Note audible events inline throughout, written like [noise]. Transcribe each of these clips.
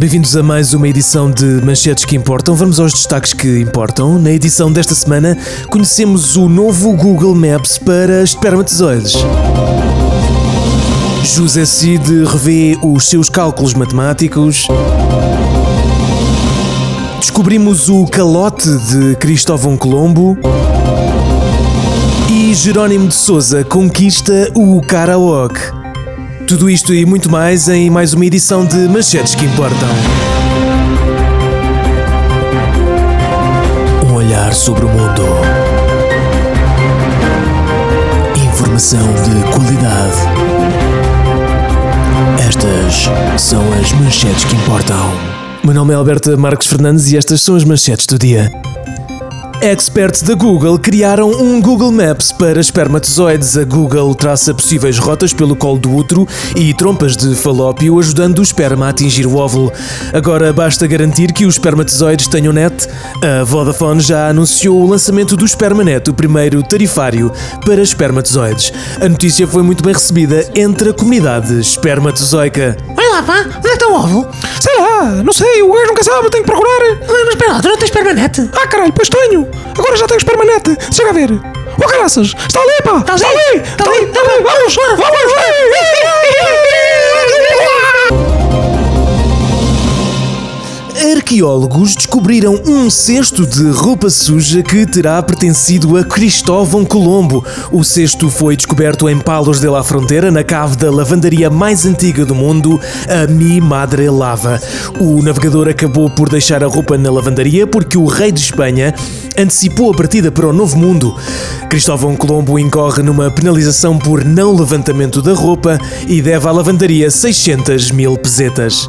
Bem-vindos a mais uma edição de Manchetes que Importam. Vamos aos destaques que importam. Na edição desta semana, conhecemos o novo Google Maps para espermatozoides. José Cid revê os seus cálculos matemáticos. Descobrimos o calote de Cristóvão Colombo. E Jerónimo de Souza conquista o karaoke. Tudo isto e muito mais em mais uma edição de Manchetes que Importam. Um olhar sobre o mundo. Informação de qualidade. Estas são as manchetes que importam. Meu nome é Alberto Marques Fernandes e estas são as manchetes do dia. Experts da Google criaram um Google Maps para espermatozoides. A Google traça possíveis rotas pelo colo do útero e trompas de falópio, ajudando o esperma a atingir o óvulo. Agora basta garantir que os espermatozoides tenham net. A Vodafone já anunciou o lançamento do SpermaNet, o primeiro tarifário para espermatozoides. A notícia foi muito bem recebida entre a comunidade espermatozoica. Lá, pá, onde é que está o óvulo? Sei lá, não sei, o gajo nunca sabe, tenho que procurar. Ah, Mas espera lá, tu não tens permanente? Ah, caralho, pois tenho. Agora já tenho permanente. Chega a ver. Oh, caraças, está ali, pá. Está ali, está ali, está ali. Vamos, vamos. Arqueólogos descobriram um cesto de roupa suja que terá pertencido a Cristóvão Colombo. O cesto foi descoberto em Palos de la Frontera, na cave da lavandaria mais antiga do mundo, a Mi Madre Lava. O navegador acabou por deixar a roupa na lavandaria porque o rei de Espanha antecipou a partida para o Novo Mundo. Cristóvão Colombo incorre numa penalização por não levantamento da roupa e deve à lavandaria 600 mil pesetas.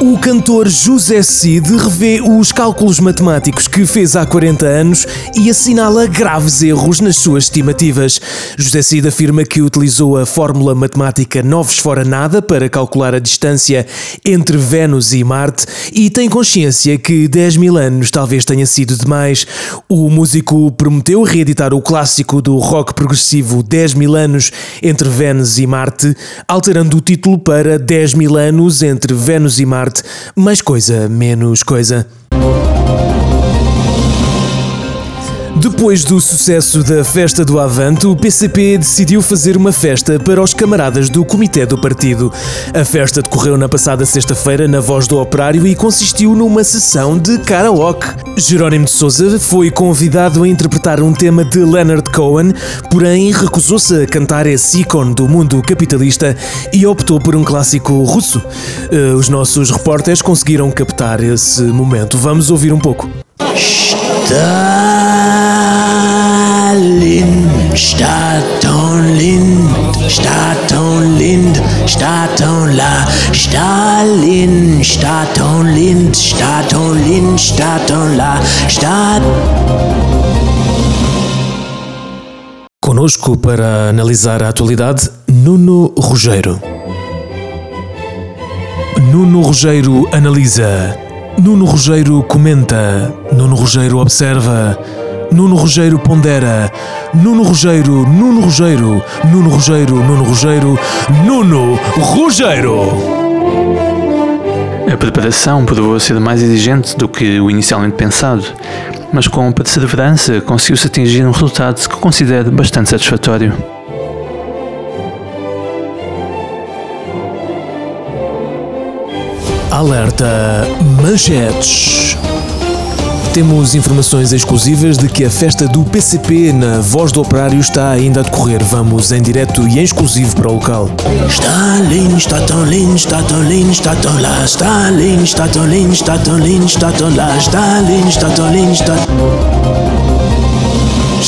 O cantor José Cid revê os cálculos matemáticos que fez há 40 anos e assinala graves erros nas suas estimativas. José Cid afirma que utilizou a fórmula matemática noves fora nada para calcular a distância entre Vênus e Marte e tem consciência que 10 mil anos talvez tenha sido demais. O músico prometeu reeditar o clássico do rock progressivo 10 mil anos entre Vênus e Marte, alterando o título para 10 mil anos entre Vênus e Marte mais coisa, menos coisa. Depois do sucesso da festa do Avante, o PCP decidiu fazer uma festa para os camaradas do comitê do partido. A festa decorreu na passada sexta-feira na Voz do Operário e consistiu numa sessão de karaoke. Jerónimo de Souza foi convidado a interpretar um tema de Leonard Cohen, porém recusou-se a cantar esse ícone do mundo capitalista e optou por um clássico russo. Eh, Os nossos repórteres conseguiram captar esse momento. Vamos ouvir um pouco. Stalin, Staton Lind, Staton Lind, Staton La, Stalin, Staton Lind, Staton Lind, Staton La, Stat. Conosco para analisar a atualidade, Nuno Rugeiro. Nuno Rugeiro analisa. Nuno Rugeiro comenta. Nuno Rugeiro observa. Nuno Rugeiro pondera. Nuno Rugeiro, Nuno Rugeiro, Nuno Rugeiro, Nuno Rugeiro, Nuno Rugeiro. A preparação provou ser mais exigente do que o inicialmente pensado, mas com perseverança conseguiu-se atingir um resultado que considero bastante satisfatório. Alerta Manchetes. Temos informações exclusivas de que a festa do PCP na Voz do Operário está ainda a decorrer. Vamos em direto e em exclusivo para o local.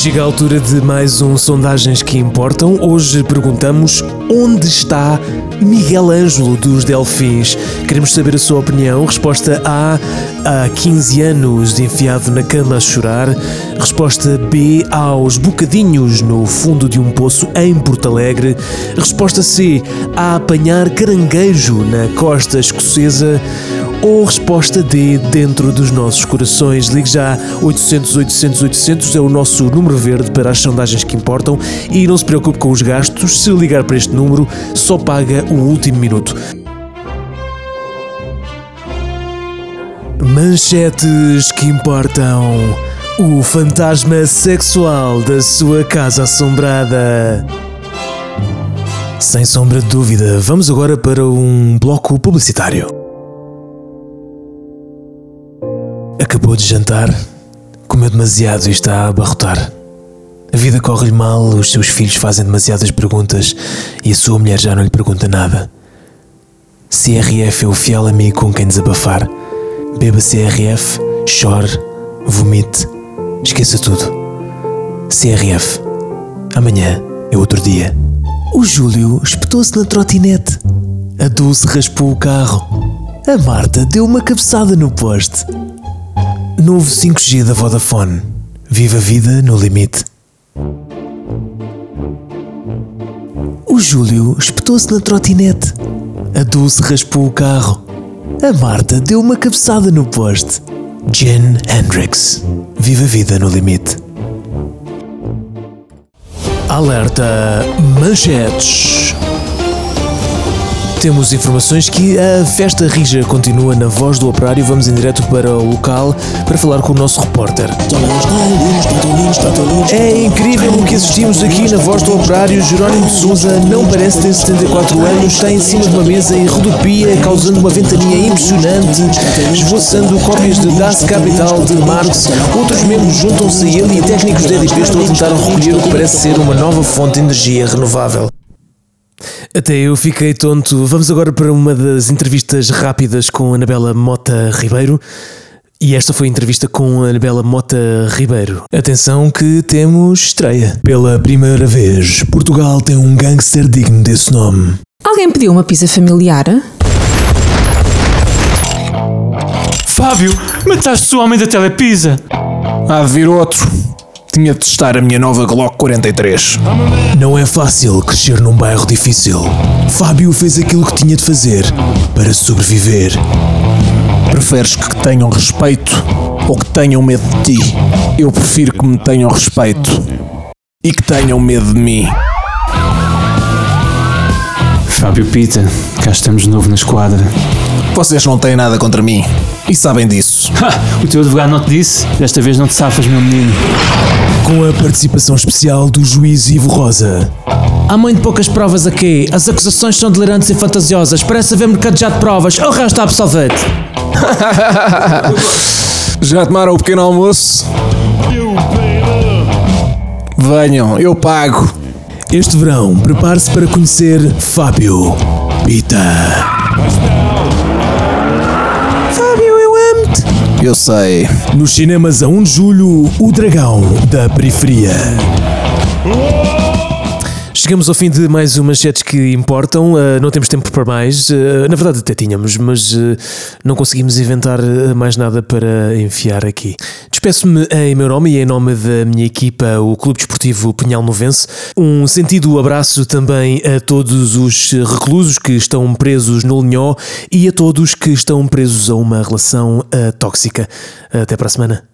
Chega a altura de mais um Sondagens que Importam. Hoje perguntamos onde está Miguel Ângelo dos Delfins. Queremos saber a sua opinião. Resposta A, há 15 anos enfiado na cama a chorar. Resposta B, aos bocadinhos no fundo de um poço em Porto Alegre. Resposta C, a apanhar caranguejo na costa escocesa ou resposta D dentro dos nossos corações. Ligue já 800 800 800 é o nosso número verde para as sondagens que importam e não se preocupe com os gastos, se ligar para este número só paga o último minuto. Manchetes que importam. O fantasma sexual da sua casa assombrada. Sem sombra de dúvida, vamos agora para um bloco publicitário. Acabou de jantar, comeu demasiado e está a abarrotar. A vida corre-lhe mal, os seus filhos fazem demasiadas perguntas e a sua mulher já não lhe pergunta nada. CRF é o fiel amigo com quem desabafar. Beba CRF, chore, vomite, esqueça tudo. CRF. Amanhã é outro dia. O Júlio espetou-se na trotinete. A Dulce raspou o carro. A Marta deu uma cabeçada no poste. Novo 5G da Vodafone. Viva a vida no limite. O Júlio espetou-se na trotinete. A Dulce raspou o carro. A Marta deu uma cabeçada no poste. Jen Hendricks. Viva a vida no limite. Alerta Manchetes. Temos informações que a festa rija continua na voz do operário. Vamos em direto para o local para falar com o nosso repórter. É incrível o que assistimos aqui na voz do operário. Jerónimo de Souza não parece ter 74 anos, está em cima de uma mesa e rodopia, causando uma ventania impressionante, esboçando cópias de Das Capital de Marx. Outros membros juntam-se a ele e técnicos da EDP estão a tentar recolher o que parece ser uma nova fonte de energia renovável. Até eu fiquei tonto. Vamos agora para uma das entrevistas rápidas com Anabela Mota Ribeiro. E esta foi a entrevista com a Anabela Mota Ribeiro. Atenção que temos estreia. Pela primeira vez, Portugal tem um gangster digno desse nome. Alguém pediu uma pizza familiar? Fábio, mataste o homem da Telepisa. Há de vir outro. Tinha de testar a minha nova Glock 43. Não é fácil crescer num bairro difícil. Fábio fez aquilo que tinha de fazer para sobreviver. Preferes que tenham respeito ou que tenham medo de ti? Eu prefiro que me tenham respeito e que tenham medo de mim. Fábio Pita, cá estamos de novo na esquadra. Vocês não têm nada contra mim e sabem disso. Ha, o teu advogado não te disse? Desta vez não te safas, meu menino. Com a participação especial do juiz Ivo Rosa. Há muito poucas provas aqui. As acusações são delirantes e fantasiosas. Parece haver mercado já de provas. O resto está absolvido. [laughs] Já tomaram o pequeno almoço? Venham, eu pago. Este verão, prepare-se para conhecer Fábio Pita. Eu sei. Nos cinemas a 1 de julho, O Dragão da Periferia. Chegamos ao fim de mais umas manchetes que importam. Uh, não temos tempo para mais. Uh, na verdade, até tínhamos, mas uh, não conseguimos inventar mais nada para enfiar aqui. Despeço-me em meu nome e em nome da minha equipa, o Clube Desportivo Pinhal Novense. Um sentido abraço também a todos os reclusos que estão presos no Linhó e a todos que estão presos a uma relação uh, tóxica. Até para a semana.